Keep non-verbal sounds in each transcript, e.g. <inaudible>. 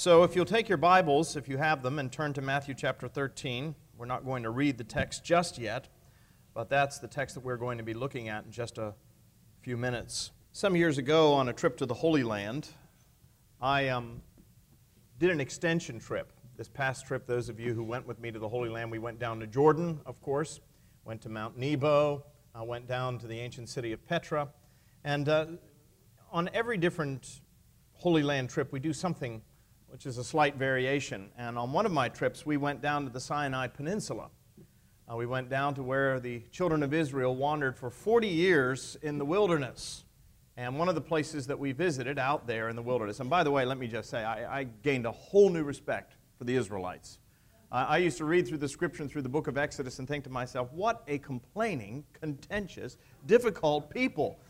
So, if you'll take your Bibles, if you have them, and turn to Matthew chapter 13, we're not going to read the text just yet, but that's the text that we're going to be looking at in just a few minutes. Some years ago, on a trip to the Holy Land, I um, did an extension trip. This past trip, those of you who went with me to the Holy Land, we went down to Jordan, of course, went to Mount Nebo, I went down to the ancient city of Petra, and uh, on every different Holy Land trip, we do something which is a slight variation. And on one of my trips, we went down to the Sinai Peninsula. Uh, we went down to where the children of Israel wandered for 40 years in the wilderness. And one of the places that we visited out there in the wilderness, and by the way, let me just say, I, I gained a whole new respect for the Israelites. Uh, I used to read through the scripture and through the book of Exodus and think to myself, what a complaining, contentious, difficult people.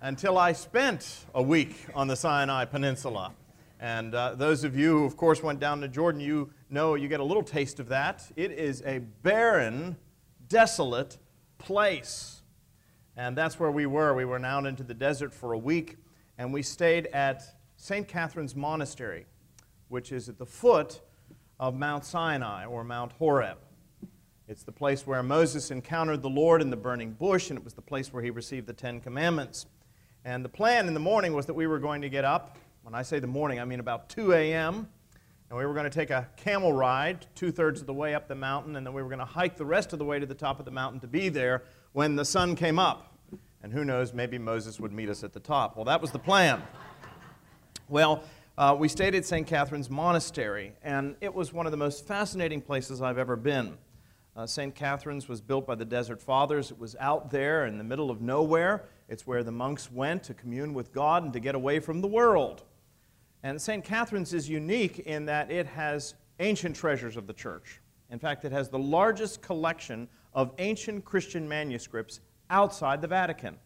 Until I spent a week on the Sinai Peninsula. And uh, those of you who, of course, went down to Jordan, you know you get a little taste of that. It is a barren, desolate place. And that's where we were. We went out into the desert for a week, and we stayed at St. Catherine's Monastery, which is at the foot of Mount Sinai or Mount Horeb. It's the place where Moses encountered the Lord in the burning bush, and it was the place where he received the Ten Commandments. And the plan in the morning was that we were going to get up when I say the morning, I mean about 2 a.m. And we were going to take a camel ride two thirds of the way up the mountain, and then we were going to hike the rest of the way to the top of the mountain to be there when the sun came up. And who knows, maybe Moses would meet us at the top. Well, that was the plan. Well, uh, we stayed at St. Catherine's Monastery, and it was one of the most fascinating places I've ever been. Uh, St. Catherine's was built by the Desert Fathers. It was out there in the middle of nowhere. It's where the monks went to commune with God and to get away from the world. And St. Catherine's is unique in that it has ancient treasures of the church. In fact, it has the largest collection of ancient Christian manuscripts outside the Vatican.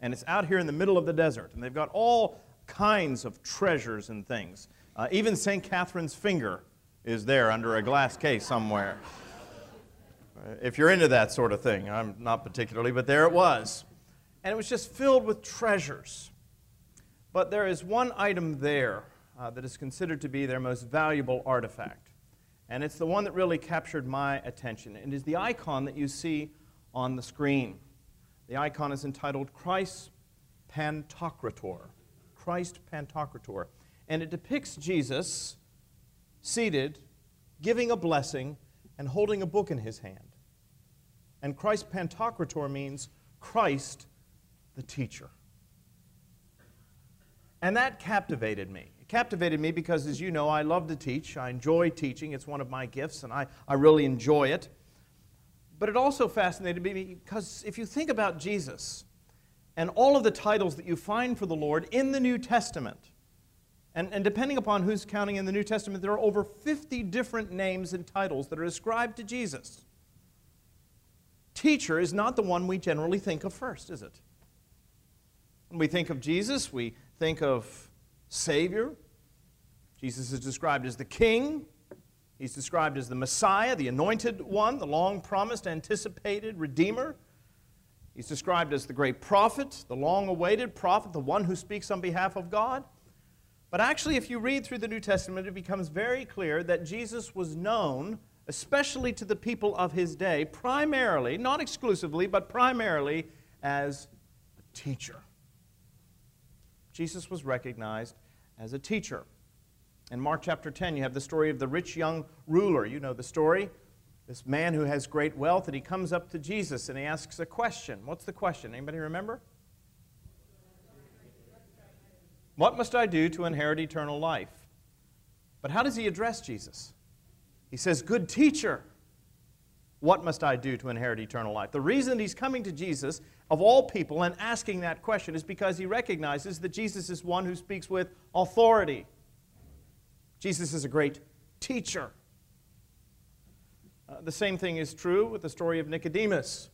And it's out here in the middle of the desert. And they've got all kinds of treasures and things. Uh, even St. Catherine's finger is there under a glass case somewhere. Uh, if you're into that sort of thing, I'm not particularly, but there it was. And it was just filled with treasures. But there is one item there uh, that is considered to be their most valuable artifact. And it's the one that really captured my attention. It is the icon that you see on the screen. The icon is entitled Christ Pantocrator. Christ Pantocrator. And it depicts Jesus seated, giving a blessing, and holding a book in his hand. And Christ Pantocrator means Christ the teacher. And that captivated me. It captivated me because, as you know, I love to teach. I enjoy teaching. It's one of my gifts, and I, I really enjoy it. But it also fascinated me because if you think about Jesus and all of the titles that you find for the Lord in the New Testament, and, and depending upon who's counting in the New Testament, there are over 50 different names and titles that are ascribed to Jesus. Teacher is not the one we generally think of first, is it? When we think of Jesus, we think of Savior. Jesus is described as the King. He's described as the Messiah, the anointed one, the long promised, anticipated Redeemer. He's described as the great prophet, the long awaited prophet, the one who speaks on behalf of God. But actually, if you read through the New Testament, it becomes very clear that Jesus was known, especially to the people of his day, primarily, not exclusively, but primarily as a teacher. Jesus was recognized as a teacher. In Mark chapter 10, you have the story of the rich young ruler. You know the story. This man who has great wealth, and he comes up to Jesus and he asks a question. What's the question? Anybody remember? What must I do to inherit eternal life? But how does he address Jesus? He says, Good teacher, what must I do to inherit eternal life? The reason he's coming to Jesus, of all people, and asking that question is because he recognizes that Jesus is one who speaks with authority. Jesus is a great teacher. Uh, the same thing is true with the story of Nicodemus,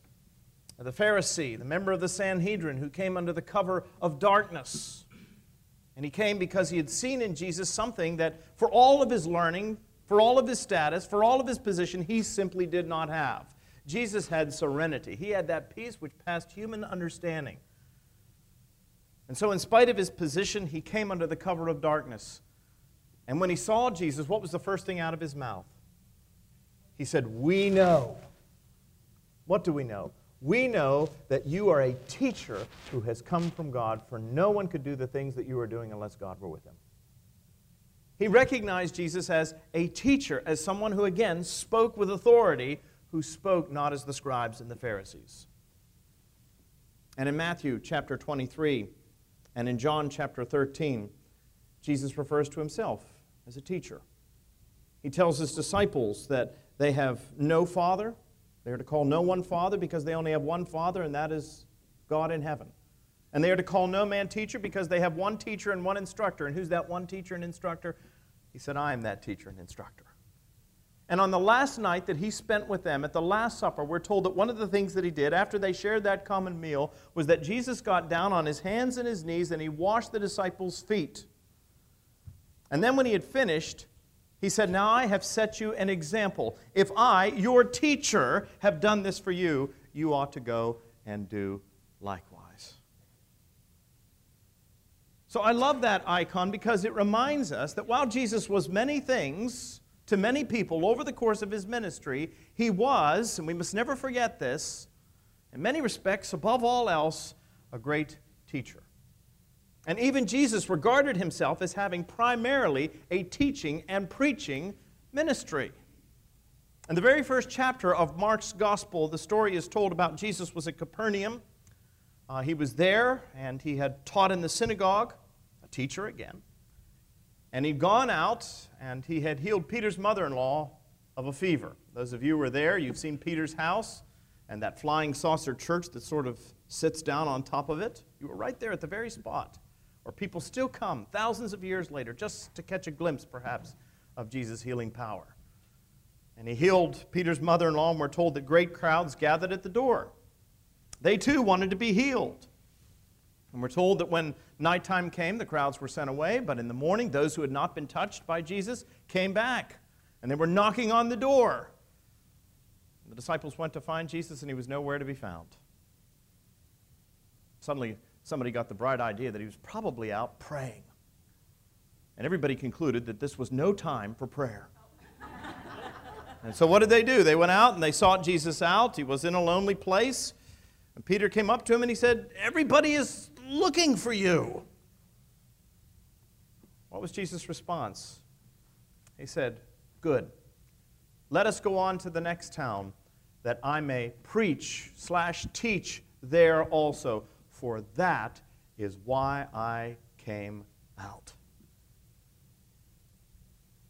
the Pharisee, the member of the Sanhedrin who came under the cover of darkness. And he came because he had seen in Jesus something that, for all of his learning, for all of his status, for all of his position, he simply did not have. Jesus had serenity. He had that peace which passed human understanding. And so, in spite of his position, he came under the cover of darkness And when he saw Jesus, what was the first thing out of his mouth? He said, We know. What do we know? We know that you are a teacher who has come from God, for no one could do the things that you are doing unless God were with him. He recognized Jesus as a teacher, as someone who, again, spoke with authority, who spoke not as the scribes and the Pharisees. And in Matthew chapter 23 and in John chapter 13, Jesus refers to himself as a teacher. He tells his disciples that they have no father. They are to call no one father because they only have one father, and that is God in heaven. And they are to call no man teacher because they have one teacher and one instructor. And who's that one teacher and instructor? He said, I am that teacher and instructor. And on the last night that he spent with them, at the Last Supper, we're told that one of the things that he did after they shared that common meal was that Jesus got down on his hands and his knees and he washed the disciples' feet. And then when he had finished, he said, Now I have set you an example. If I, your teacher, have done this for you, you ought to go and do likewise. So I love that icon because it reminds us that while Jesus was many things to many people over the course of his ministry, he was, and we must never forget this, in many respects, above all else, a great teacher. And even Jesus regarded himself as having primarily a teaching and preaching ministry. In the very first chapter of Mark's gospel, the story is told about Jesus was at Capernaum. Uh, he was there and he had taught in the synagogue, a teacher again. And he'd gone out and he had healed Peter's mother in law of a fever. Those of you who were there, you've seen Peter's house and that flying saucer church that sort of sits down on top of it. You were right there at the very spot or people still come thousands of years later just to catch a glimpse, perhaps, of Jesus' healing power. And he healed Peter's mother in law, and we're told that great crowds gathered at the door. They too wanted to be healed. And we're told that when nighttime came, the crowds were sent away, but in the morning, those who had not been touched by Jesus came back, and they were knocking on the door. The disciples went to find Jesus, and he was nowhere to be found. Suddenly, somebody got the bright idea that he was probably out praying. And everybody concluded that this was no time for prayer. and so, what did they do? They went out and they sought Jesus out. He was in a lonely place. And Peter came up to him and he said, Everybody is looking for you. What was Jesus' response? He said, Good. Let us go on to the next town that I may preach slash teach there also for that is why I came out.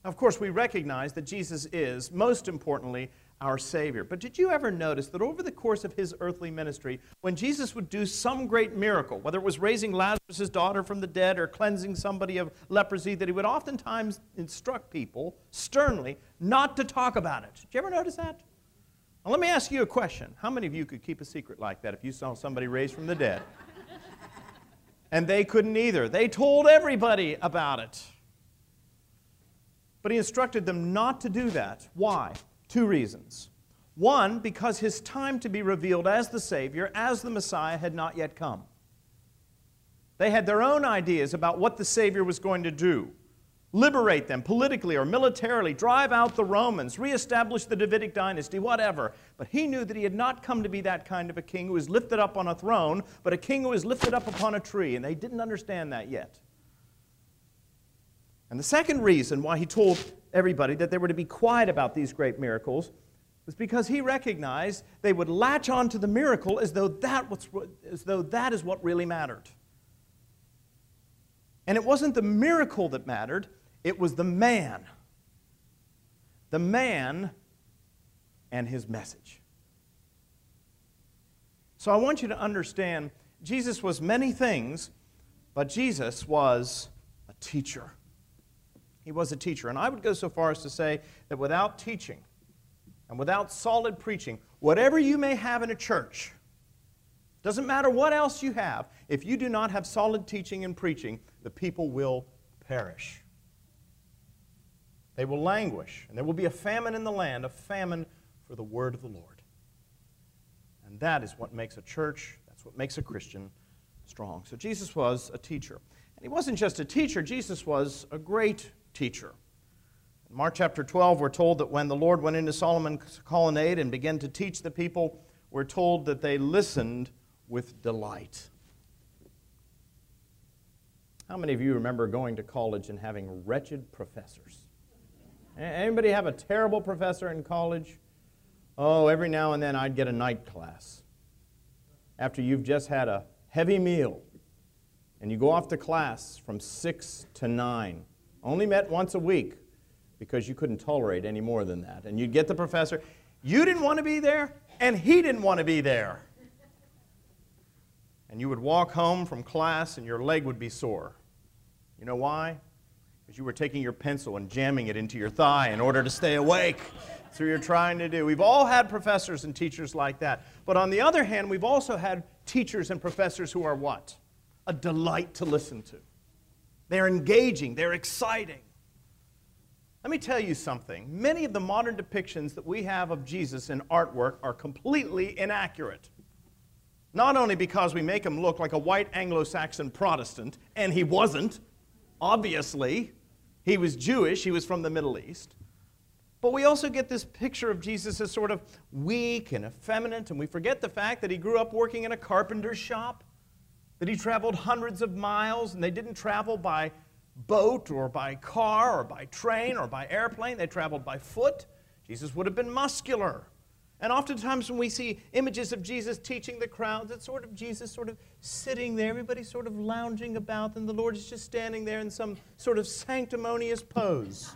Now, Of course, we recognize that Jesus is, most importantly, our Savior. But did you ever notice that over the course of his earthly ministry, when Jesus would do some great miracle, whether it was raising Lazarus' daughter from the dead or cleansing somebody of leprosy, that he would oftentimes instruct people sternly not to talk about it? Did you ever notice that? Now, let me ask you a question. How many of you could keep a secret like that if you saw somebody raised from the dead? <laughs> and they couldn't either. They told everybody about it. But he instructed them not to do that. Why? Two reasons. One, because his time to be revealed as the Savior, as the Messiah, had not yet come. They had their own ideas about what the Savior was going to do liberate them politically or militarily, drive out the Romans, reestablish the Davidic dynasty, whatever. But he knew that he had not come to be that kind of a king who is lifted up on a throne, but a king who is lifted up upon a tree, and they didn't understand that yet. And the second reason why he told everybody that they were to be quiet about these great miracles was because he recognized they would latch on to the miracle as though that, was, as though that is what really mattered. And it wasn't the miracle that mattered, it was the man. The man and his message. So I want you to understand Jesus was many things, but Jesus was a teacher. He was a teacher. And I would go so far as to say that without teaching and without solid preaching, whatever you may have in a church, doesn't matter what else you have, if you do not have solid teaching and preaching, the people will perish. They will languish, and there will be a famine in the land, a famine for the word of the Lord. And that is what makes a church, that's what makes a Christian strong. So Jesus was a teacher. And he wasn't just a teacher, Jesus was a great teacher. In Mark chapter 12, we're told that when the Lord went into Solomon's colonnade and began to teach the people, we're told that they listened with delight. How many of you remember going to college and having wretched professors? Anybody have a terrible professor in college? Oh, every now and then I'd get a night class. After you've just had a heavy meal and you go off to class from 6 to 9. Only met once a week because you couldn't tolerate any more than that. And you'd get the professor. You didn't want to be there, and he didn't want to be there. And you would walk home from class, and your leg would be sore. You know why? Because you were taking your pencil and jamming it into your thigh in order to stay awake. So you're trying to do. We've all had professors and teachers like that. But on the other hand, we've also had teachers and professors who are what? A delight to listen to. They're engaging, they're exciting. Let me tell you something. Many of the modern depictions that we have of Jesus in artwork are completely inaccurate. Not only because we make him look like a white Anglo Saxon Protestant, and he wasn't, obviously, he was Jewish, he was from the Middle East. But we also get this picture of Jesus as sort of weak and effeminate, and we forget the fact that he grew up working in a carpenter's shop, that he traveled hundreds of miles, and they didn't travel by boat or by car or by train or by airplane. They traveled by foot. Jesus would have been muscular. And oftentimes, when we see images of Jesus teaching the crowds, it's sort of Jesus sort of sitting there, everybody sort of lounging about, and the Lord is just standing there in some sort of sanctimonious pose.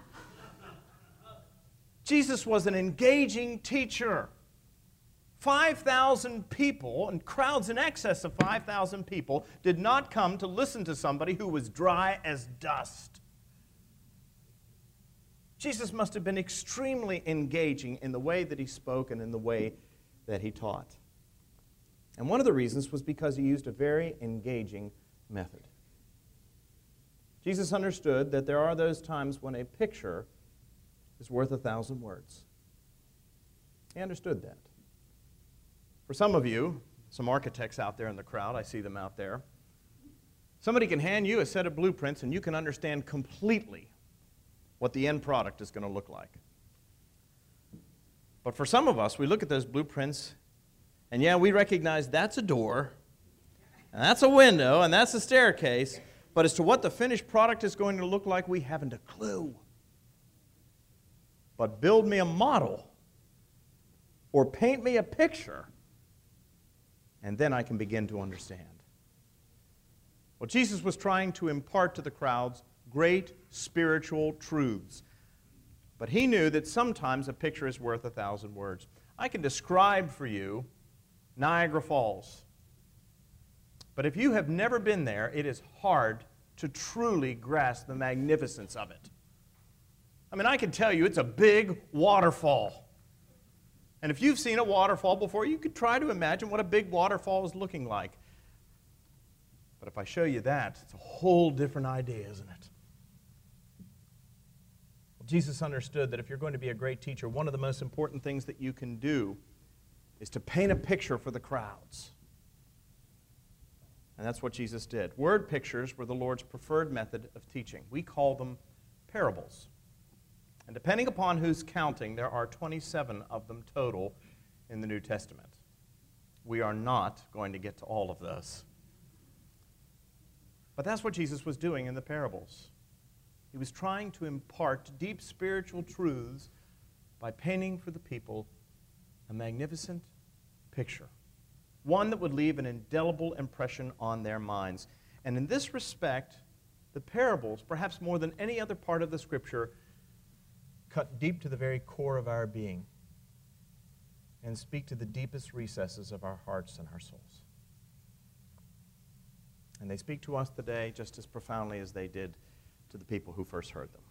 Jesus was an engaging teacher. 5,000 people, and crowds in excess of 5,000 people, did not come to listen to somebody who was dry as dust. Jesus must have been extremely engaging in the way that he spoke and in the way that he taught. And one of the reasons was because he used a very engaging method. Jesus understood that there are those times when a picture is worth a thousand words. He understood that. For some of you, some architects out there in the crowd, I see them out there, somebody can hand you a set of blueprints and you can understand completely what the end product is going to look like. But for some of us, we look at those blueprints and yeah, we recognize that's a door, and that's a window, and that's a staircase, but as to what the finished product is going to look like, we haven't a clue. But build me a model or paint me a picture, and then I can begin to understand. Well, Jesus was trying to impart to the crowds great spiritual truths. But he knew that sometimes a picture is worth a thousand words. I can describe for you Niagara Falls. But if you have never been there, it is hard to truly grasp the magnificence of it. I mean, I can tell you it's a big waterfall. And if you've seen a waterfall before, you could try to imagine what a big waterfall is looking like. But if I show you that, it's a whole different idea, isn't it? Well, Jesus understood that if you're going to be a great teacher, one of the most important things that you can do is to paint a picture for the crowds. And that's what Jesus did. Word pictures were the Lord's preferred method of teaching. We call them parables. And depending upon who's counting, there are 27 of them total in the New Testament. We are not going to get to all of those. But that's what Jesus was doing in the parables. He was trying to impart deep spiritual truths by painting for the people a magnificent picture, one that would leave an indelible impression on their minds. And in this respect, the parables, perhaps more than any other part of the scripture, cut deep to the very core of our being and speak to the deepest recesses of our hearts and our souls. And they speak to us today just as profoundly as they did to the people who first heard them.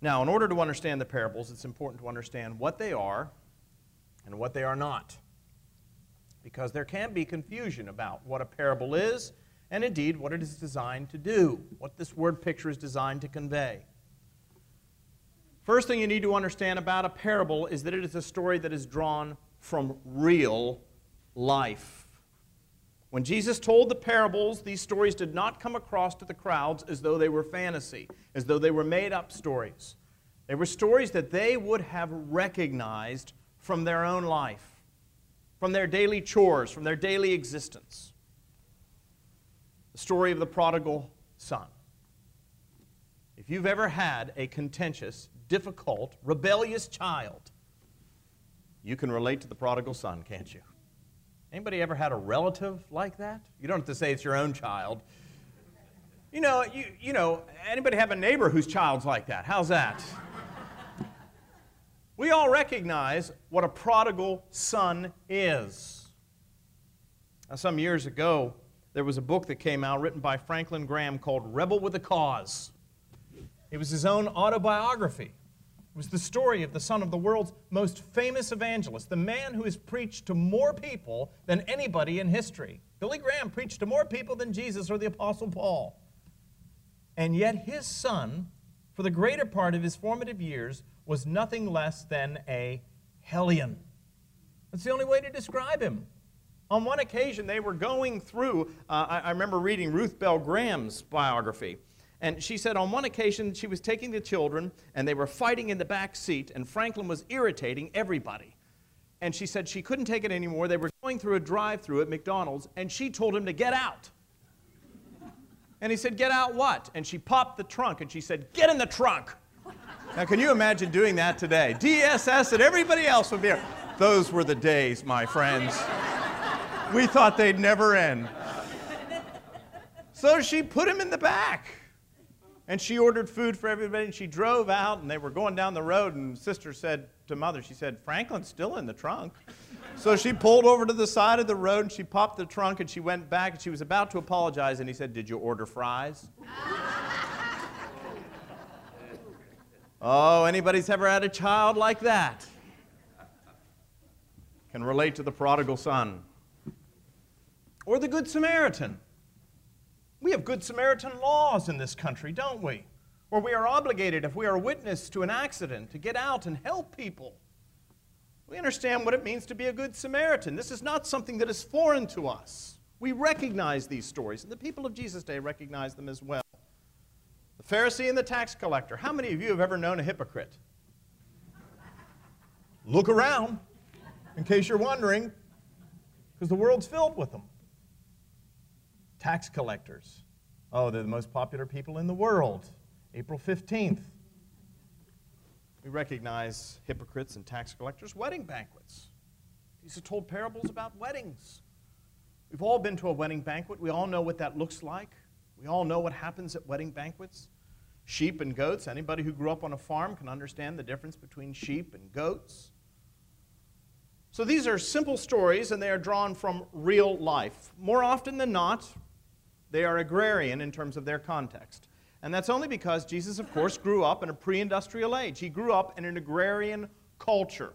Now, in order to understand the parables, it's important to understand what they are and what they are not. Because there can be confusion about what a parable is and indeed what it is designed to do, what this word picture is designed to convey. First thing you need to understand about a parable is that it is a story that is drawn from real life. When Jesus told the parables, these stories did not come across to the crowds as though they were fantasy, as though they were made up stories. They were stories that they would have recognized from their own life, from their daily chores, from their daily existence. The story of the prodigal son. If you've ever had a contentious, difficult, rebellious child, you can relate to the prodigal son, can't you? Anybody ever had a relative like that? You don't have to say it's your own child. You know, you, you know, anybody have a neighbor whose child's like that? How's that? we all recognize what a prodigal son is. Now, some years ago, there was a book that came out written by Franklin Graham called Rebel with a Cause. It was his own autobiography. It was the story of the son of the world's most famous evangelist, the man who has preached to more people than anybody in history. Billy Graham preached to more people than Jesus or the Apostle Paul. And yet his son, for the greater part of his formative years, was nothing less than a hellion. That's the only way to describe him. On one occasion, they were going through, uh, I, I remember reading Ruth Bell Graham's biography. And she said on one occasion she was taking the children and they were fighting in the back seat, and Franklin was irritating everybody. And she said she couldn't take it anymore. They were going through a drive through at McDonald's, and she told him to get out. And he said, Get out what? And she popped the trunk and she said, Get in the trunk. Now, can you imagine doing that today? DSS and everybody else would be here. Those were the days, my friends. We thought they'd never end. So she put him in the back. And she ordered food for everybody, and she drove out, and they were going down the road, and sister said to mother, she said, Franklin's still in the trunk. so she pulled over to the side of the road, and she popped the trunk, and she went back, and she was about to apologize, and he said, Did you order fries? oh, anybody's ever had a child like that? Can relate to the prodigal son. Or the Good Samaritan. We have Good Samaritan laws in this country, don't we? Where we are obligated, if we are a witness to an accident, to get out and help people. We understand what it means to be a Good Samaritan. This is not something that is foreign to us. We recognize these stories, and the people of Jesus' day recognize them as well. The Pharisee and the tax collector. How many of you have ever known a hypocrite? Look around, in case you're wondering, because the world's filled with them tax collectors. Oh, they're the most popular people in the world. April 15th. We recognize hypocrites and tax collectors, wedding banquets. Jesus told parables about weddings. We've all been to a wedding banquet. We all know what that looks like. We all know what happens at wedding banquets. Sheep and goats. Anybody who grew up on a farm can understand the difference between sheep and goats. So these are simple stories and they are drawn from real life. More often than not, they are agrarian in terms of their context. And that's only because Jesus, of course, grew up in a pre industrial age. He grew up in an agrarian culture.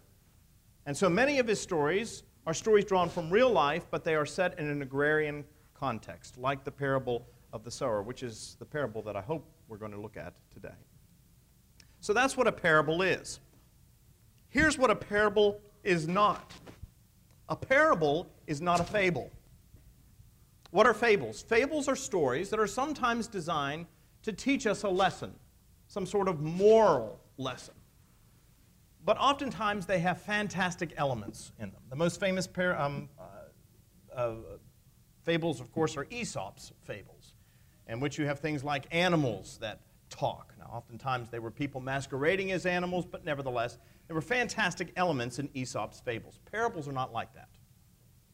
And so many of his stories are stories drawn from real life, but they are set in an agrarian context, like the parable of the sower, which is the parable that I hope we're going to look at today. So that's what a parable is. Here's what a parable is not a parable is not a fable. What are fables? Fables are stories that are sometimes designed to teach us a lesson, some sort of moral lesson. But oftentimes they have fantastic elements in them. The most famous pair, um, uh, uh, fables, of course, are Aesop's fables, in which you have things like animals that talk. Now, oftentimes they were people masquerading as animals, but nevertheless, there were fantastic elements in Aesop's fables. Parables are not like that.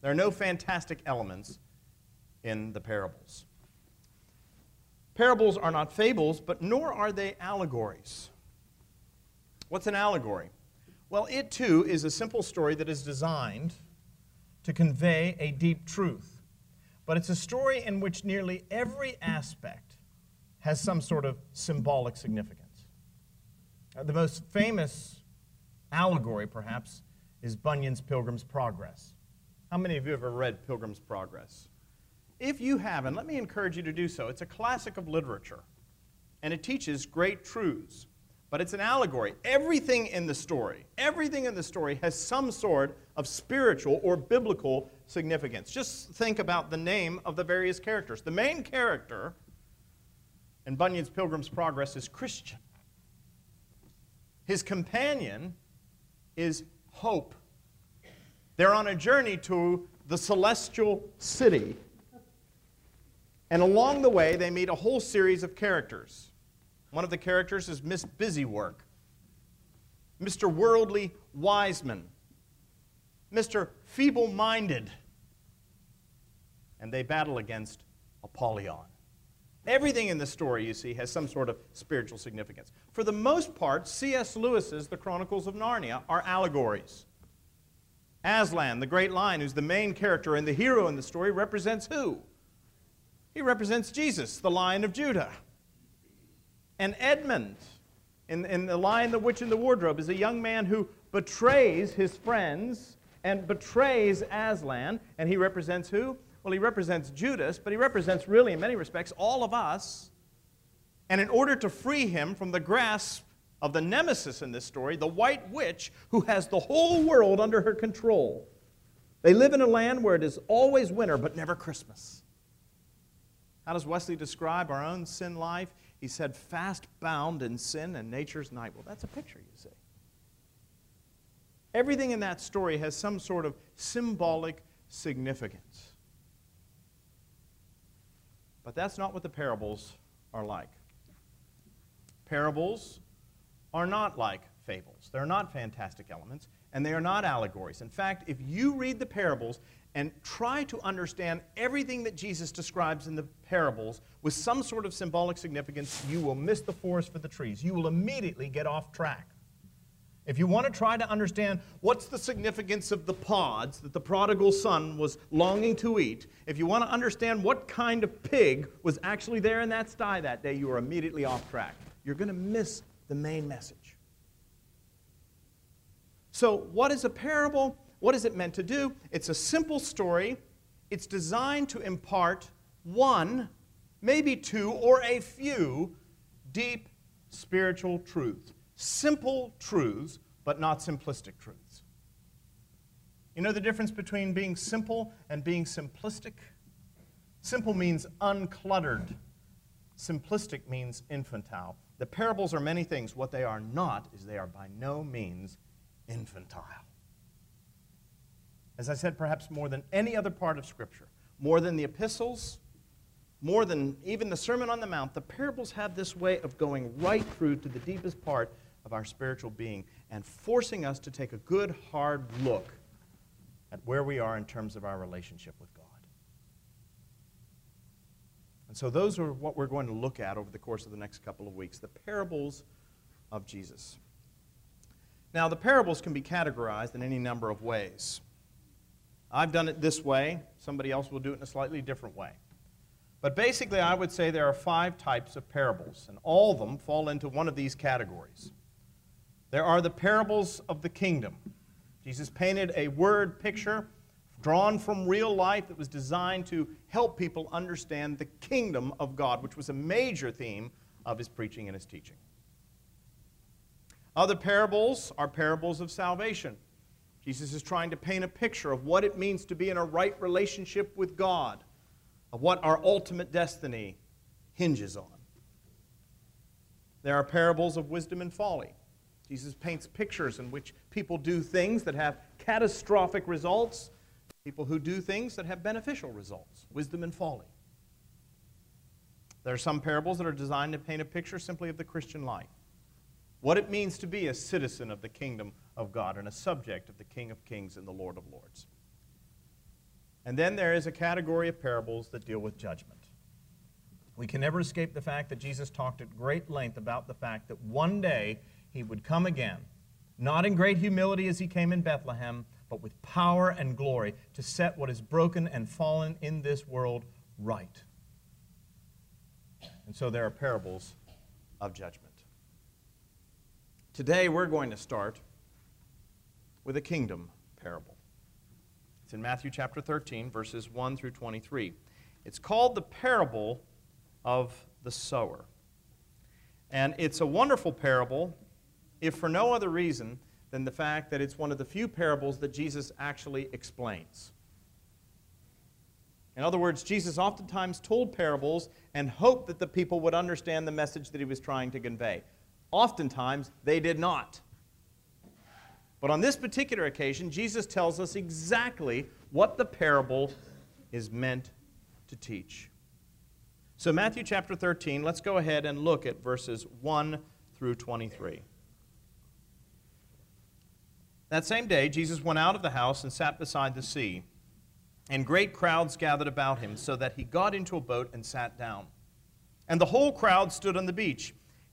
There are no fantastic elements in the parables. Parables are not fables, but nor are they allegories. What's an allegory? Well, it too is a simple story that is designed to convey a deep truth. But it's a story in which nearly every aspect has some sort of symbolic significance. Uh, the most famous allegory, perhaps, is Bunyan's Pilgrim's Progress. How many of you have ever read Pilgrim's Progress? If you haven't, let me encourage you to do so. It's a classic of literature, and it teaches great truths. But it's an allegory. Everything in the story, everything in the story has some sort of spiritual or biblical significance. Just think about the name of the various characters. The main character in Bunyan's Pilgrim's Progress is Christian. His companion is Hope. They're on a journey to the celestial city. And along the way, they meet a whole series of characters. One of the characters is Miss Busywork, Mr. Worldly Wiseman, Mr. Feeble Minded, and they battle against Apollyon. Everything in the story, you see, has some sort of spiritual significance. For the most part, C.S. Lewis's The Chronicles of Narnia are allegories. Aslan, the great lion, who's the main character and the hero in the story, represents who? He represents Jesus, the Lion of Judah. And Edmund, in, in The Lion, the Witch, and the Wardrobe, is a young man who betrays his friends and betrays Aslan, and he represents who? Well, he represents Judas, but he represents really, in many respects, all of us. And in order to free him from the grasp of the nemesis in this story, the white witch who has the whole world under her control, they live in a land where it is always winter but never Christmas. How does Wesley describe our own sin life? He said, fast bound in sin and nature's night. Well, that's a picture, you see. Everything in that story has some sort of symbolic significance. But that's not what the parables are like. Parables are not like fables. They're not fantastic elements, and they are not allegories. In fact, if you read the parables and try to understand everything that Jesus describes in the parables with some sort of symbolic significance, you will miss the forest for the trees. You will immediately get off track. If you want to try to understand what's the significance of the pods that the prodigal son was longing to eat, if you want to understand what kind of pig was actually there in that sty that day, you are immediately off track. You're going to miss the main message. So, what is a parable? What is it meant to do? It's a simple story. It's designed to impart one, maybe two, or a few deep spiritual truths. Simple truths, but not simplistic truths. You know the difference between being simple and being simplistic? Simple means uncluttered, simplistic means infantile. The parables are many things. What they are not is they are by no means infantile. As I said, perhaps more than any other part of Scripture, more than the epistles, more than even the Sermon on the Mount, the parables have this way of going right through to the deepest part of our spiritual being and forcing us to take a good, hard look at where we are in terms of our relationship with God. And so, those are what we're going to look at over the course of the next couple of weeks the parables of Jesus. Now, the parables can be categorized in any number of ways. I've done it this way, somebody else will do it in a slightly different way. But basically, I would say there are five types of parables, and all of them fall into one of these categories. There are the parables of the kingdom. Jesus painted a word picture drawn from real life that was designed to help people understand the kingdom of God, which was a major theme of his preaching and his teaching. Other parables are parables of salvation. Jesus is trying to paint a picture of what it means to be in a right relationship with God, of what our ultimate destiny hinges on. There are parables of wisdom and folly. Jesus paints pictures in which people do things that have catastrophic results, people who do things that have beneficial results, wisdom and folly. There are some parables that are designed to paint a picture simply of the Christian life what it means to be a citizen of the kingdom of God and a subject of the King of Kings and the Lord of Lords. And then there is a category of parables that deal with judgment. We can never escape the fact that Jesus talked at great length about the fact that one day he would come again, not in great humility as he came in Bethlehem, but with power and glory to set what is broken and fallen in this world right. And so there are parables of judgment. Today we're going to start with a kingdom parable. It's in Matthew chapter 13, verses 1 through 23. It's called the parable of the sower. And it's a wonderful parable, if for no other reason than the fact that it's one of the few parables that Jesus actually explains. In other words, Jesus oftentimes told parables and hoped that the people would understand the message that he was trying to convey. Oftentimes, they did not. But on this particular occasion, Jesus tells us exactly what the parable is meant to teach. So, Matthew chapter 13, let's go ahead and look at verses 1 through 23. That same day, Jesus went out of the house and sat beside the sea, and great crowds gathered about him, so that he got into a boat and sat down. And the whole crowd stood on the beach,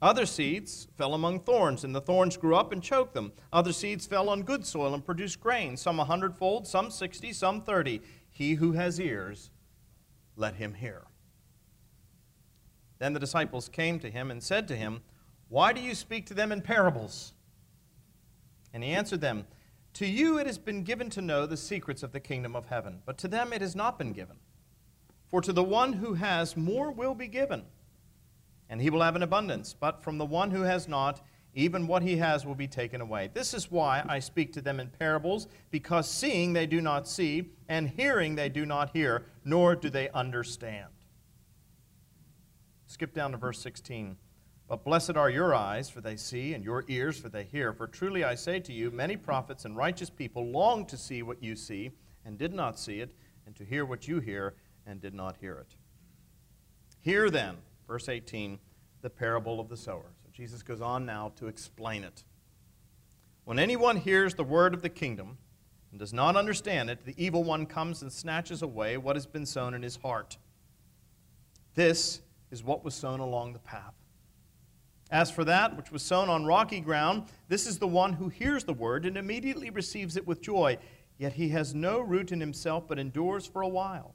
Other seeds fell among thorns, and the thorns grew up and choked them. Other seeds fell on good soil and produced grain, some a hundredfold, some sixty, some thirty. He who has ears, let him hear. Then the disciples came to him and said to him, Why do you speak to them in parables? And he answered them, to you it has been given to know the secrets of the kingdom of heaven, but to them it has not been given. For to the one who has, more will be given, and he will have an abundance. But from the one who has not, even what he has will be taken away. This is why I speak to them in parables, because seeing they do not see, and hearing they do not hear, nor do they understand. Skip down to verse 16. But blessed are your eyes, for they see, and your ears, for they hear. For truly I say to you, many prophets and righteous people longed to see what you see, and did not see it, and to hear what you hear, and did not hear it. Hear then, verse 18, the parable of the sower. So Jesus goes on now to explain it. When anyone hears the word of the kingdom and does not understand it, the evil one comes and snatches away what has been sown in his heart. This is what was sown along the path. As for that which was sown on rocky ground, this is the one who hears the word and immediately receives it with joy. Yet he has no root in himself, but endures for a while.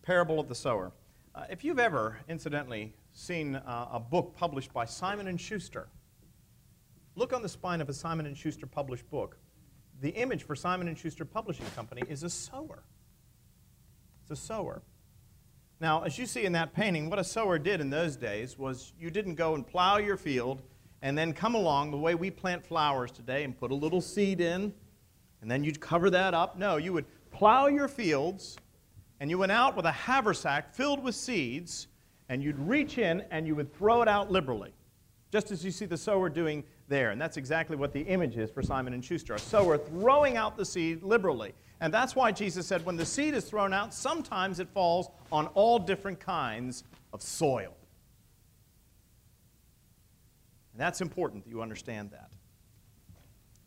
parable of the sower. Uh, if you've ever, incidentally, seen uh, a book published by Simon and Schuster, look on the spine of a Simon and Schuster published book. The image for Simon and Schuster Publishing Company is a sower. It's a sower. Now, as you see in that painting, what a sower did in those days was you didn't go and plow your field and then come along the way we plant flowers today and put a little seed in and then you'd cover that up. No, you would plow your fields and you went out with a haversack filled with seeds and you'd reach in and you would throw it out liberally, just as you see the sower doing there. And that's exactly what the image is for Simon and Schuster a sower throwing out the seed liberally. And that's why Jesus said when the seed is thrown out, sometimes it falls on all different kinds of soil. And that's important that you understand that.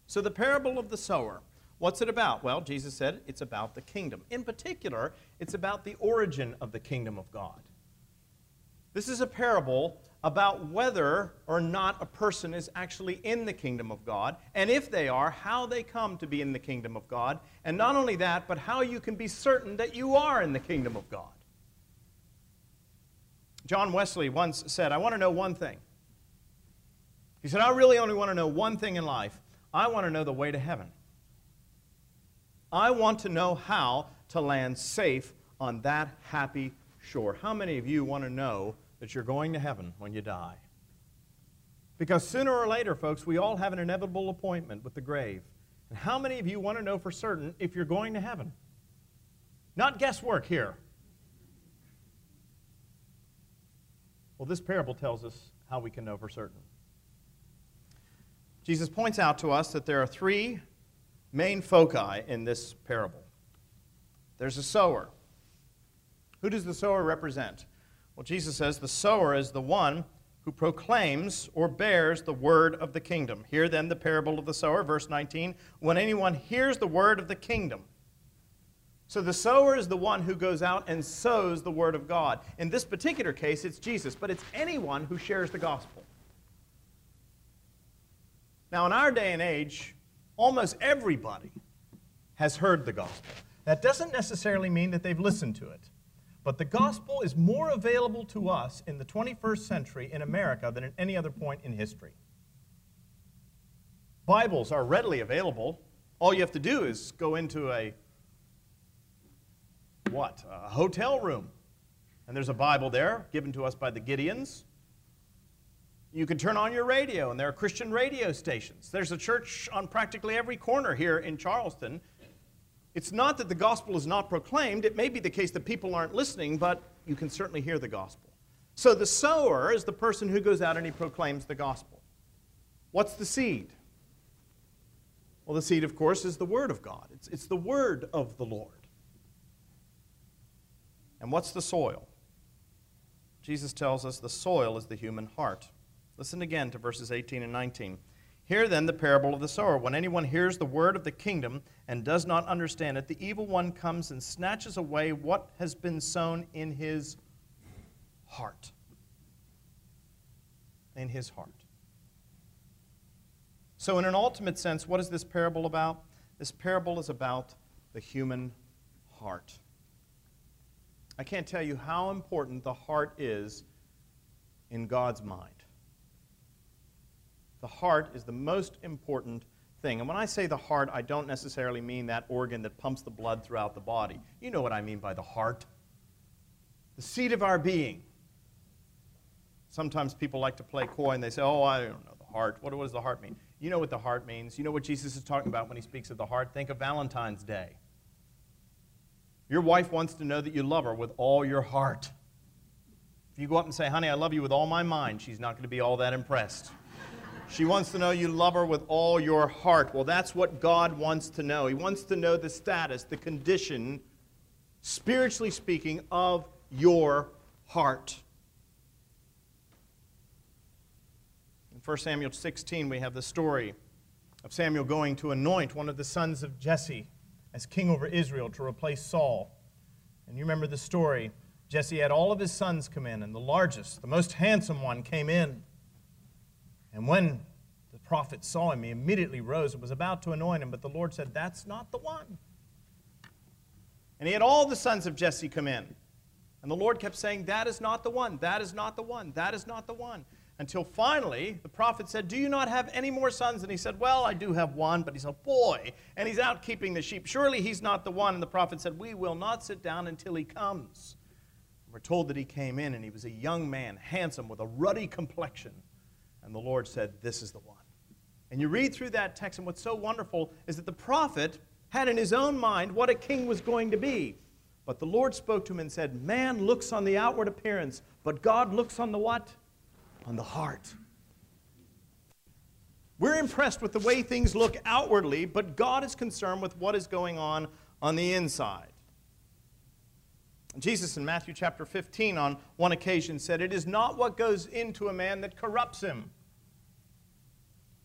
So, the parable of the sower, what's it about? Well, Jesus said it's about the kingdom. In particular, it's about the origin of the kingdom of God. This is a parable about whether or not a person is actually in the kingdom of God, and if they are, how they come to be in the kingdom of God, and not only that, but how you can be certain that you are in the kingdom of God. John Wesley once said, I want to know one thing. He said, I really only want to know one thing in life. I want to know the way to heaven. I want to know how to land safe on that happy shore. How many of you want to know that you're going to heaven when you die. Because sooner or later, folks, we all have an inevitable appointment with the grave. And how many of you want to know for certain if you're going to heaven? Not guesswork here. Well, this parable tells us how we can know for certain. Jesus points out to us that there are three main foci in this parable. There's a sower. Who does the sower represent? Well, Jesus says the sower is the one who proclaims or bears the word of the kingdom. Hear then the parable of the sower, verse 19. When anyone hears the word of the kingdom, so the sower is the one who goes out and sows the word of God. In this particular case, it's Jesus, but it's anyone who shares the gospel. Now, in our day and age, almost everybody has heard the gospel. That doesn't necessarily mean that they've listened to it. But the gospel is more available to us in the 21st century in America than at any other point in history. Bibles are readily available. All you have to do is go into a what? A hotel room. And there's a Bible there given to us by the Gideons. You can turn on your radio, and there are Christian radio stations. There's a church on practically every corner here in Charleston it's not that the gospel is not proclaimed. It may be the case that people aren't listening, but you can certainly hear the gospel. So the sower is the person who goes out and he proclaims the gospel. What's the seed? Well, the seed, of course, is the word of God, it's, it's the word of the Lord. And what's the soil? Jesus tells us the soil is the human heart. Listen again to verses 18 and 19. Hear then the parable of the sower. When anyone hears the word of the kingdom and does not understand it, the evil one comes and snatches away what has been sown in his heart. In his heart. So, in an ultimate sense, what is this parable about? This parable is about the human heart. I can't tell you how important the heart is in God's mind the heart is the most important thing. And when I say the heart, I don't necessarily mean that organ that pumps the blood throughout the body. You know what I mean by the heart. The seat of our being. Sometimes people like to play coy and they say, oh, I don't know, the heart. What, does the heart mean? You know what the heart means. You know what Jesus is talking about when he speaks of the heart. Think of Valentine's Day. Your wife wants to know that you love her with all your heart. If you go up and say, honey, I love you with all my mind, she's not going to be all that impressed. She wants to know you love her with all your heart. Well, that's what God wants to know. He wants to know the status, the condition, spiritually speaking, of your heart. In 1 Samuel 16, we have the story of Samuel going to anoint one of the sons of Jesse as king over Israel to replace Saul. And you remember the story. Jesse had all of his sons come in, and the largest, the most handsome one, came in. And when the prophet saw him, he immediately rose and was about to anoint him, but the Lord said, That's not the one. And he had all the sons of Jesse come in. And the Lord kept saying, That is not the one, that is not the one, that is not the one. Until finally, the prophet said, Do you not have any more sons? And he said, Well, I do have one, but he's a boy, and he's out keeping the sheep. Surely he's not the one. And the prophet said, We will not sit down until he comes. And We're told that he came in, and he was a young man, handsome, with a ruddy complexion. And the Lord said, This is the one. And you read through that text, and what's so wonderful is that the prophet had in his own mind what a king was going to be. But the Lord spoke to him and said, Man looks on the outward appearance, but God looks on the what? On the heart. We're impressed with the way things look outwardly, but God is concerned with what is going on on the inside. Jesus in Matthew chapter 15 on one occasion said, It is not what goes into a man that corrupts him.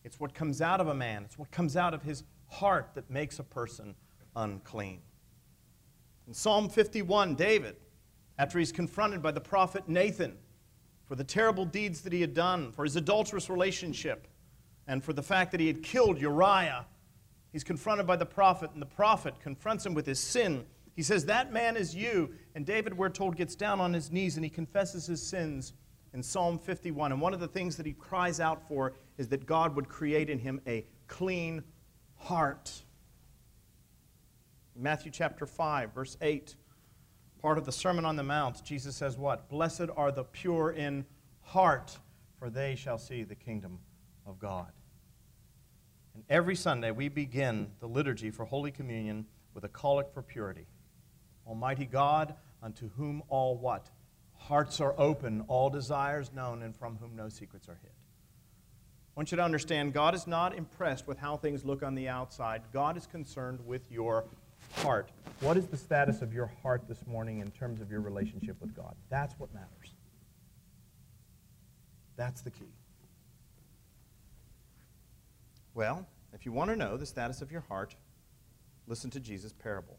It's what comes out of a man, it's what comes out of his heart that makes a person unclean. In Psalm 51, David, after he's confronted by the prophet Nathan for the terrible deeds that he had done, for his adulterous relationship, and for the fact that he had killed Uriah, he's confronted by the prophet, and the prophet confronts him with his sin he says, That man is you. And David, we're told, gets down on his knees and he confesses his sins in Psalm 51. And one of the things that he cries out for is that God would create in him a clean heart. Matthew chapter 5, verse 8, part of the Sermon on the Mount, Jesus says, What? Blessed are the pure in heart, for they shall see the kingdom of God. And every Sunday we begin the liturgy for Holy Communion with a collect for purity. Almighty God, unto whom all what? Hearts are open, all desires known, and from whom no secrets are hid. I want you to understand God is not impressed with how things look on the outside. God is concerned with your heart. What is the status of your heart this morning in terms of your relationship with God? That's what matters. That's the key. Well, if you want to know the status of your heart, listen to Jesus' parable.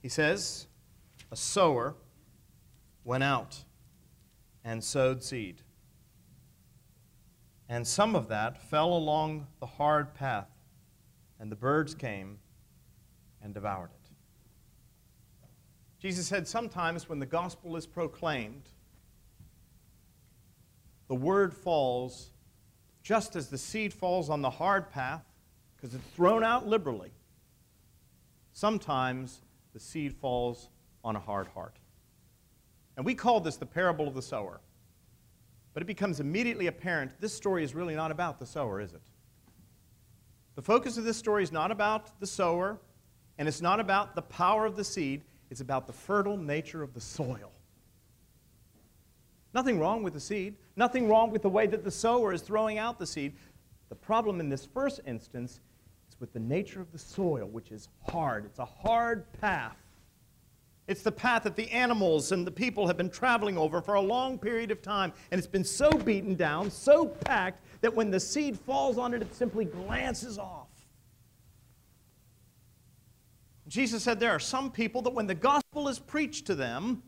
He says, A sower went out and sowed seed. And some of that fell along the hard path, and the birds came and devoured it. Jesus said sometimes when the gospel is proclaimed, the word falls just as the seed falls on the hard path, because it's thrown out liberally. Sometimes the seed falls on a hard heart. And we call this the parable of the sower. But it becomes immediately apparent this story is really not about the sower, is it? The focus of this story is not about the sower, and it's not about the power of the seed, it's about the fertile nature of the soil. Nothing wrong with the seed, nothing wrong with the way that the sower is throwing out the seed. The problem in this first instance with the nature of the soil, which is hard. It's a hard path. It's the path that the animals and the people have been traveling over for a long period of time, and it's been so beaten down, so packed, that when the seed falls on it, it simply glances off. Jesus said there are some people that when the gospel is preached to them,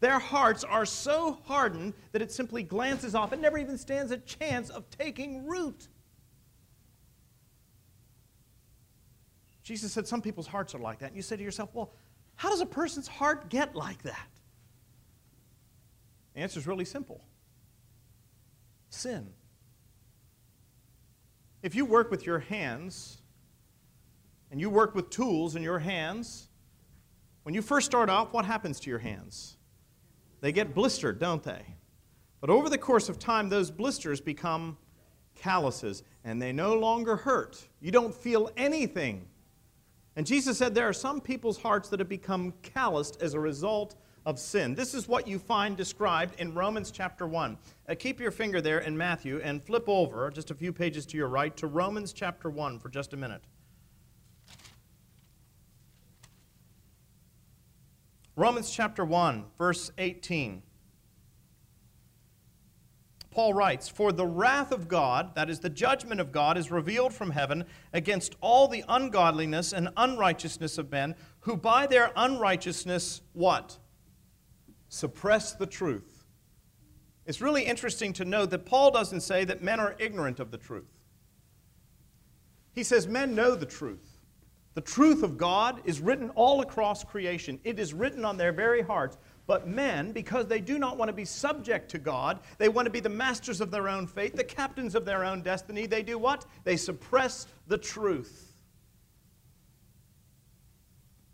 their hearts are so hardened that it simply glances off. It never even stands a chance of taking root. Jesus said some people's hearts are like that. And you say to yourself, well, how does a person's heart get like that? The answer is really simple sin. If you work with your hands, and you work with tools in your hands, when you first start off, what happens to your hands? They get blistered, don't they? But over the course of time, those blisters become calluses and they no longer hurt. You don't feel anything. And Jesus said there are some people's hearts that have become calloused as a result of sin. This is what you find described in Romans chapter 1. Uh, keep your finger there in Matthew and flip over just a few pages to your right to Romans chapter 1 for just a minute. Romans chapter 1, verse 18. Paul writes, For the wrath of God, that is the judgment of God, is revealed from heaven against all the ungodliness and unrighteousness of men, who by their unrighteousness, what? Suppress the truth. It's really interesting to note that Paul doesn't say that men are ignorant of the truth. He says men know the truth. The truth of God is written all across creation, it is written on their very hearts. But men, because they do not want to be subject to God, they want to be the masters of their own fate, the captains of their own destiny, they do what? They suppress the truth.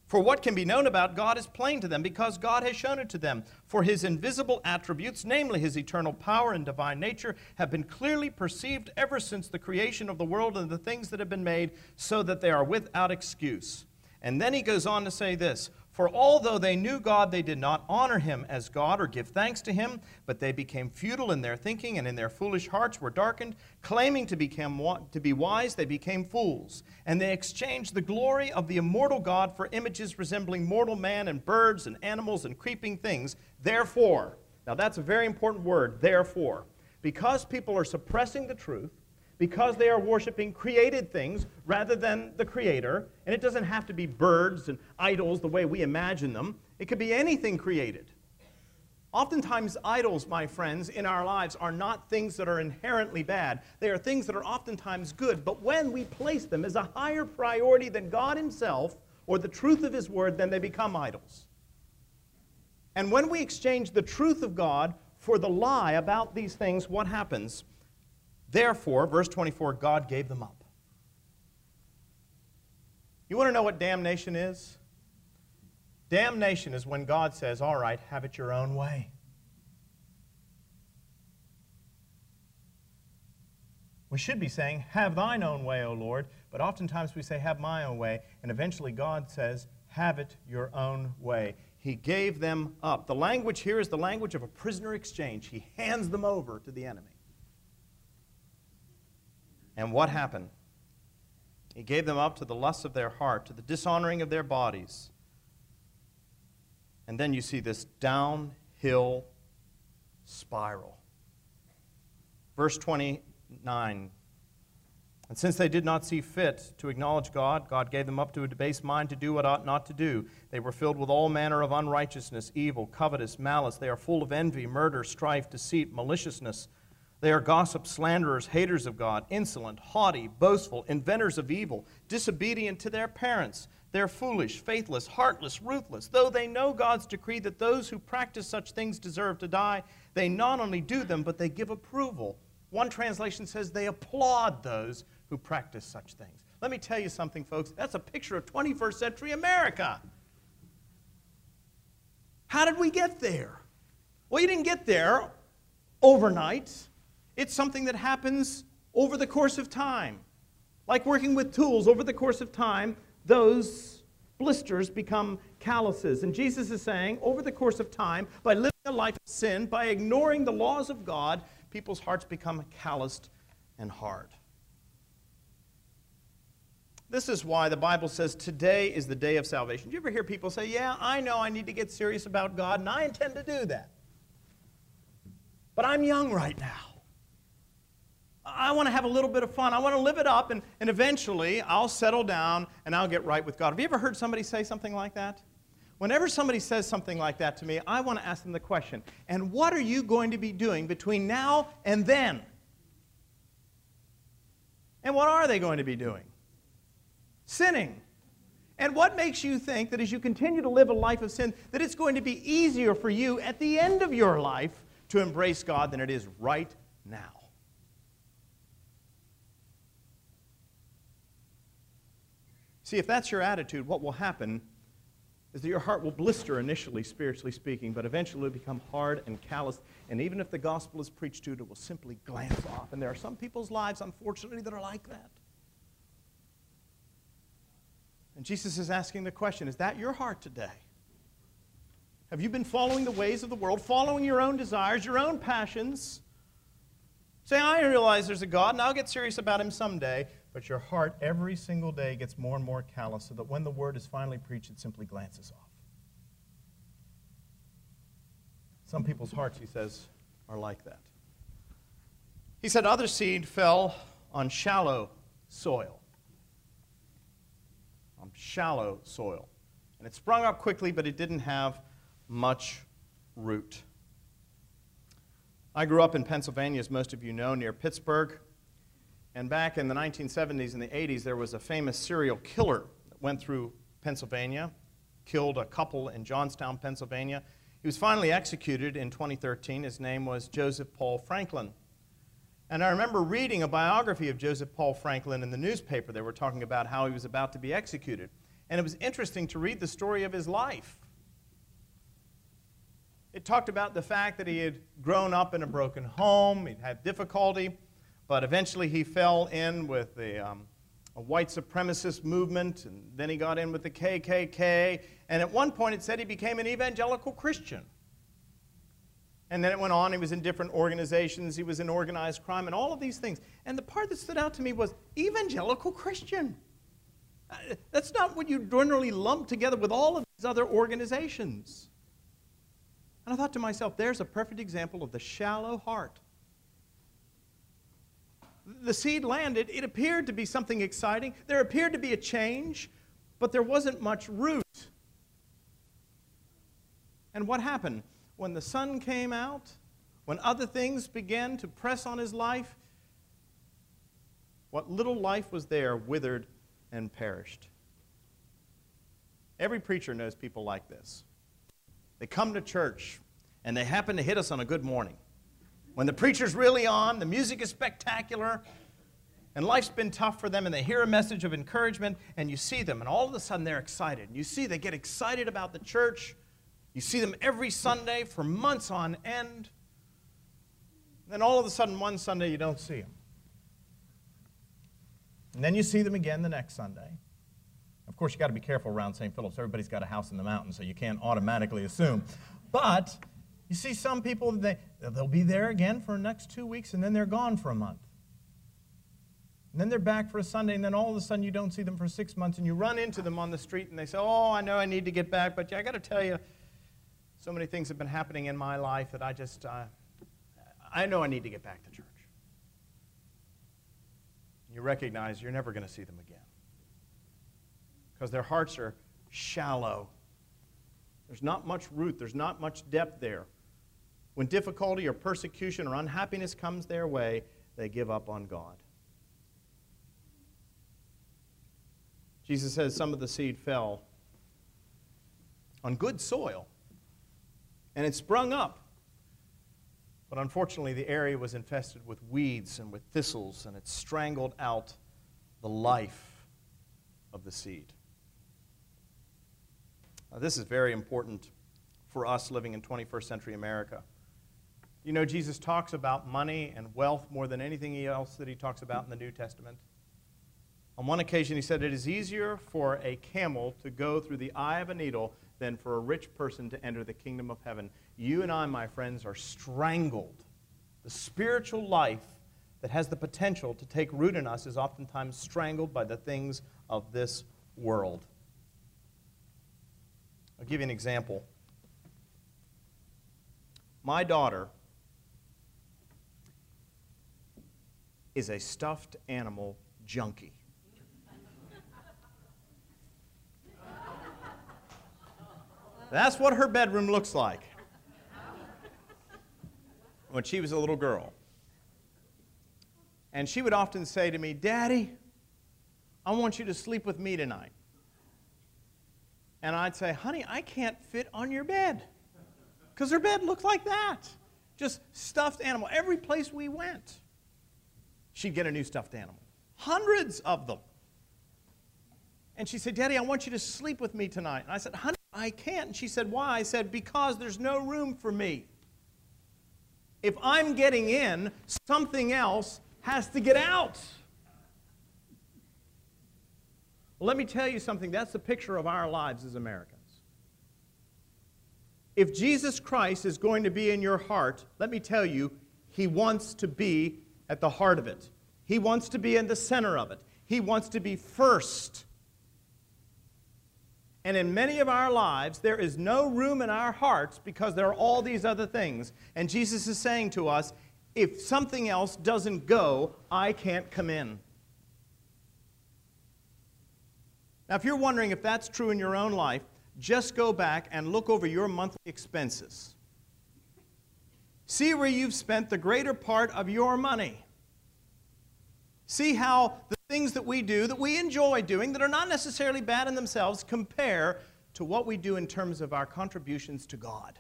For what can be known about God is plain to them, because God has shown it to them. For his invisible attributes, namely his eternal power and divine nature, have been clearly perceived ever since the creation of the world and the things that have been made, so that they are without excuse. And then he goes on to say this for although they knew God, they did not honor him as God or give thanks to him, but they became futile in their thinking, and in their foolish hearts were darkened. Claiming to, become, to be wise, they became fools. And they exchanged the glory of the immortal God for images resembling mortal man and birds and animals and creeping things. Therefore, now that's a very important word, therefore. Because people are suppressing the truth, because they are worshiping created things rather than the Creator. And it doesn't have to be birds and idols the way we imagine them, it could be anything created. Oftentimes, idols, my friends, in our lives are not things that are inherently bad. They are things that are oftentimes good. But when we place them as a higher priority than God Himself or the truth of His Word, then they become idols. And when we exchange the truth of God for the lie about these things, what happens? Therefore, verse 24, God gave them up. You want to know what damnation is? Damnation is when God says, All right, have it your own way. We should be saying, Have thine own way, O Lord, but oftentimes we say, Have my own way, and eventually God says, Have it your own way. He gave them up. The language here is the language of a prisoner exchange. He hands them over to the enemy. And what happened? He gave them up to the lusts of their heart, to the dishonoring of their bodies. And then you see this downhill spiral. Verse 29 and since they did not see fit to acknowledge God, God gave them up to a debased mind to do what ought not to do. They were filled with all manner of unrighteousness, evil, covetous, malice. They are full of envy, murder, strife, deceit, maliciousness. They are gossips, slanderers, haters of God, insolent, haughty, boastful, inventors of evil, disobedient to their parents. They are foolish, faithless, heartless, ruthless. Though they know God's decree that those who practice such things deserve to die, they not only do them, but they give approval. One translation says they applaud those who practice such things. Let me tell you something, folks. That's a picture of 21st century America. How did we get there? Well, you didn't get there overnight. It's something that happens over the course of time. Like working with tools, over the course of time, those blisters become calluses. And Jesus is saying, over the course of time, by living a life of sin, by ignoring the laws of God, people's hearts become calloused and hard. This is why the Bible says today is the day of salvation. Do you ever hear people say, Yeah, I know I need to get serious about God, and I intend to do that. But I'm young right now. I want to have a little bit of fun. I want to live it up, and, and eventually I'll settle down and I'll get right with God. Have you ever heard somebody say something like that? Whenever somebody says something like that to me, I want to ask them the question and what are you going to be doing between now and then? And what are they going to be doing? sinning. And what makes you think that as you continue to live a life of sin, that it's going to be easier for you at the end of your life to embrace God than it is right now? See, if that's your attitude, what will happen is that your heart will blister initially, spiritually speaking, but eventually it'll become hard and callous. And even if the gospel is preached to, you, it will simply glance off. And there are some people's lives, unfortunately, that are like that. And Jesus is asking the question Is that your heart today? Have you been following the ways of the world, following your own desires, your own passions? Say, I realize there's a God and I'll get serious about him someday, but your heart every single day gets more and more callous so that when the word is finally preached, it simply glances off. Some people's hearts, he says, are like that. He said, Other seed fell on shallow soil On shallow soil. And it sprung up quickly, but it didn't have much root. I grew up in Pennsylvania, as most of you know, near Pittsburgh. And back in the 1970s and the 80s, there was a famous serial killer that went through Pennsylvania, killed a couple in Johnstown, Pennsylvania. He was finally executed in 2013. His name was Joseph Paul Franklin. And I remember reading a biography of Joseph Paul Franklin in the newspaper. They were talking about how he was about to be executed. And it was interesting to read the story of his life. It talked about the fact that he had grown up in a broken home, he'd had difficulty, but eventually he fell in with the um, a white supremacist movement, and then he got in with the KKK. And at one point, it said he became an evangelical Christian. And then it went on. He was in different organizations. He was in organized crime and all of these things. And the part that stood out to me was evangelical Christian. Uh, that's not what you generally lump together with all of these other organizations. And I thought to myself, there's a perfect example of the shallow heart. The seed landed. It appeared to be something exciting. There appeared to be a change, but there wasn't much root. And what happened? when the sun came out, when other things began to press on his life, what little life was there withered and perished. Every preacher knows people like this. They come to church and they happen to hit us on a good morning. When the preacher's really on, the music is spectacular, and life's been tough for them, and they hear a message of encouragement, and you see them, and all of a sudden they're excited. You see they get excited about the church, you see them every Sunday for months on end. Then all of a sudden, one Sunday, you don't see them. And then you see them again the next Sunday. Of course, you got to be careful around St. Philip's. Everybody's got a house in the mountains, so you can't automatically assume. But you see some people, they, they'll be there again for the next two weeks, and then they're gone for a month. And then they're back for a Sunday, and then all of a sudden you don't see them for six months, and you run into them on the street, and they say, Oh, I know I need to get back, but I got to tell you, so many things have been happening in my life that I just, uh, I know I need to get back to church. You recognize you're never going to see them again because their hearts are shallow. There's not much root, there's not much depth there. When difficulty or persecution or unhappiness comes their way, they give up on God. Jesus says some of the seed fell on good soil, and it sprung up. But unfortunately, the area was infested with weeds and with thistles, and it strangled out the life of the seed. Now, this is very important for us living in 21st century America. You know, Jesus talks about money and wealth more than anything else that he talks about in the New Testament. On one occasion, he said, It is easier for a camel to go through the eye of a needle than for a rich person to enter the kingdom of heaven. You and I, my friends, are strangled. The spiritual life that has the potential to take root in us is oftentimes strangled by the things of this world. I'll give you an example. My daughter is a stuffed animal junkie. That's what her bedroom looks like when she was a little girl. And she would often say to me, Daddy, I want you to sleep with me tonight. And I'd say, Honey, I can't fit on your bed. Because her bed looked like that. Just stuffed animal. Every place we went, she'd get a new stuffed animal. Hundreds of them. And she said, Daddy, I want you to sleep with me tonight. And I said, Honey, I can't. And she said, Why? I said, Because there's no room for me. If I'm getting in, something else has to get out. Well, let me tell you something. That's the picture of our lives as Americans. If Jesus Christ is going to be in your heart, let me tell you, he wants to be at the heart of it. He wants to be in the center of it. He wants to be first. And in many of our lives, there is no room in our hearts because there are all these other things. And Jesus is saying to us, if something else doesn't go, I can't come in. Now, if you're wondering if that's true in your own life, just go back and look over your monthly expenses. See where you've spent the greater part of your money. See how the things that we do that we enjoy doing, that are not necessarily bad in themselves, compare to what we do in terms of our contributions to God.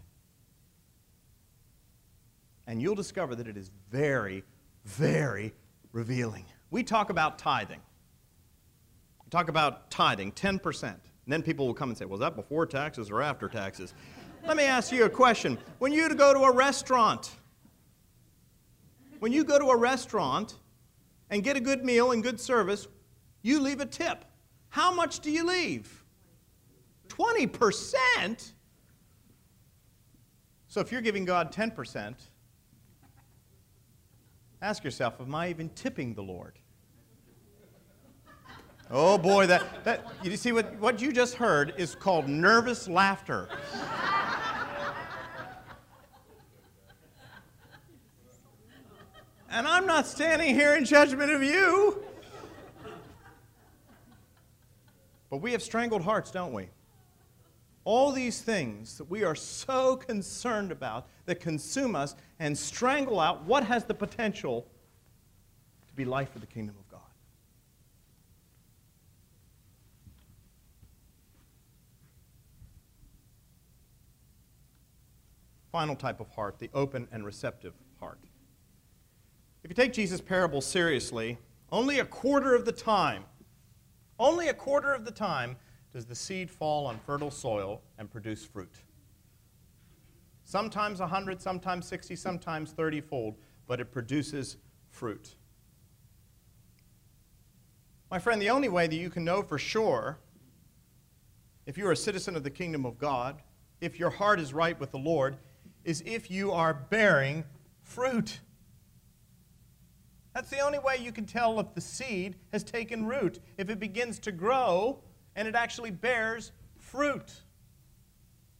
And you'll discover that it is very, very revealing. We talk about tithing We talk about tithing, 10%. And then people will come and say, well, is that before taxes or after taxes? Let me ask you a question. When you go to a restaurant, when you go to a restaurant and get a good meal and good service, you leave a tip. How much do you leave? 20%? So if you're giving God 10%, ask yourself, am I even tipping the Lord? Oh boy, that, that you see what, what you just heard is called nervous laughter. and I'm not standing here in judgment of you. But we have strangled hearts, don't we? All these things that we are so concerned about that consume us and strangle out what has the potential to be life for the kingdom of final type of heart, the open and receptive heart. If you take Jesus' parable seriously, only a quarter of the time, only a quarter of the time does the seed fall on fertile soil and produce fruit. Sometimes 100, sometimes 60, sometimes 30 fold, but it produces fruit. My friend, the only way that you can know for sure if you're a citizen of the kingdom of God, if your heart is right with the Lord, is if you are bearing fruit. That's the only way you can tell if the seed has taken root, if it begins to grow and it actually bears fruit.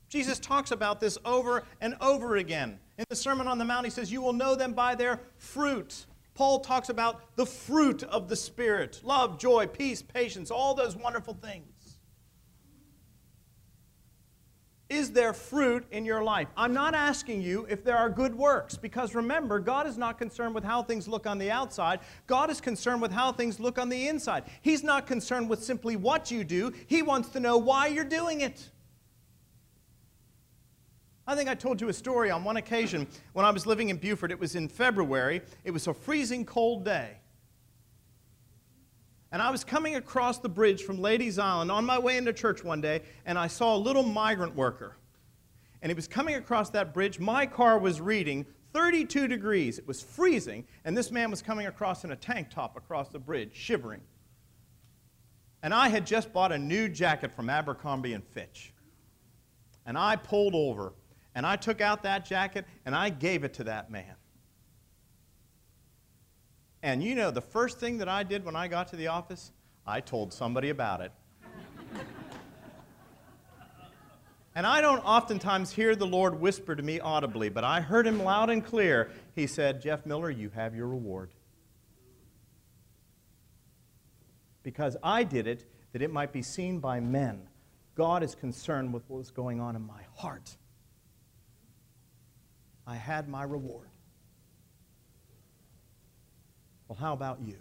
Jesus talks about this over and over again. In the Sermon on the Mount, he says, You will know them by their fruit. Paul talks about the fruit of the Spirit love, joy, peace, patience, all those wonderful things. Is there fruit in your life? I'm not asking you if there are good works, because remember, God is not concerned with how things look on the outside. God is concerned with how things look on the inside. He's not concerned with simply what you do, He wants to know why you're doing it. I think I told you a story on one occasion when I was living in Beaufort. It was in February, it was a freezing cold day. And I was coming across the bridge from Lady's Island on my way into church one day, and I saw a little migrant worker. And he was coming across that bridge. My car was reading 32 degrees. It was freezing, and this man was coming across in a tank top across the bridge, shivering. And I had just bought a new jacket from Abercrombie and Fitch. And I pulled over, and I took out that jacket, and I gave it to that man. And you know, the first thing that I did when I got to the office, I told somebody about it. and I don't oftentimes hear the Lord whisper to me audibly, but I heard him loud and clear. He said, Jeff Miller, you have your reward. Because I did it that it might be seen by men. God is concerned with what was going on in my heart. I had my reward. Well, how about you?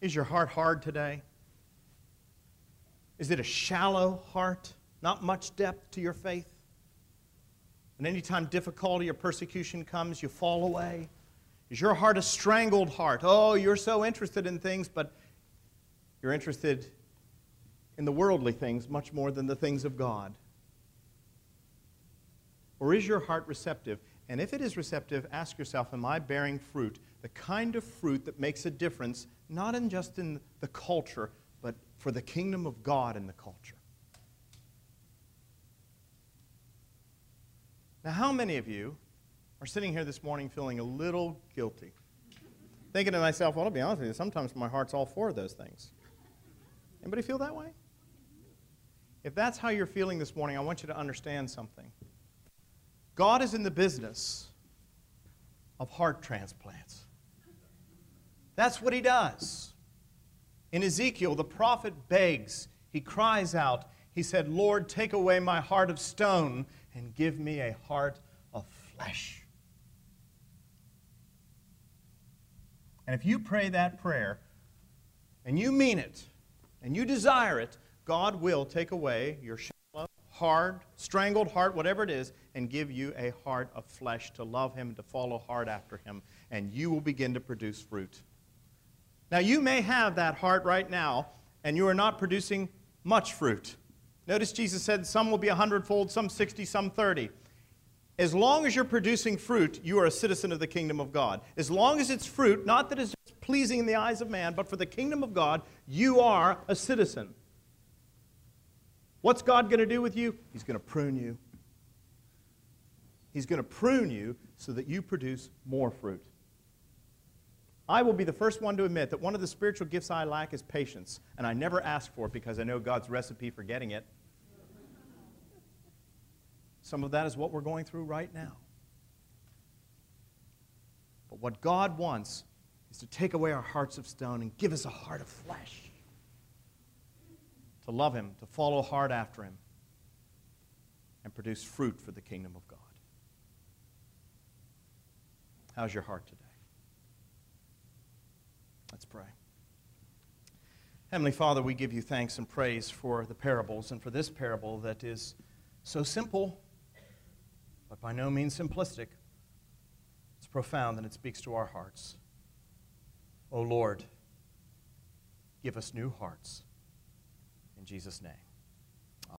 Is your heart hard today? Is it a shallow heart? Not much depth to your faith? And anytime difficulty or persecution comes, you fall away? Is your heart a strangled heart? Oh, you're so interested in things, but you're interested in the worldly things much more than the things of God. Or is your heart receptive? And if it is receptive, ask yourself, am I bearing fruit? The kind of fruit that makes a difference, not in just in the culture, but for the kingdom of God in the culture. Now, how many of you are sitting here this morning feeling a little guilty? Thinking to myself, well, to be honest with you, sometimes my heart's all for those things. Anybody feel that way? If that's how you're feeling this morning, I want you to understand something. God is in the business of heart transplants. That's what he does. In Ezekiel, the prophet begs, he cries out, he said, Lord, take away my heart of stone and give me a heart of flesh. And if you pray that prayer and you mean it and you desire it, God will take away your hard, strangled heart, whatever it is, and give you a heart of flesh to love Him, to follow hard after Him, and you will begin to produce fruit. Now, you may have that heart right now, and you are not producing much fruit. Notice Jesus said some will be a hundredfold, some 60, some 30. As long as you're producing fruit, you are a citizen of the kingdom of God. As long as it's fruit, not that it's pleasing in the eyes of man, but for the kingdom of God, you are a citizen. What's God going to do with you? He's going to prune you. He's going to prune you so that you produce more fruit. I will be the first one to admit that one of the spiritual gifts I lack is patience, and I never ask for it because I know God's recipe for getting it. Some of that is what we're going through right now. But what God wants is to take away our hearts of stone and give us a heart of flesh to love Him, to follow hard after Him, and produce fruit for the kingdom of God. How's your heart today? Let's pray. Heavenly Father, we give you thanks and praise for the parables and for this parable that is so simple, but by no means simplistic. It's profound and it speaks to our hearts. O oh Lord, give us new hearts. In Jesus' name.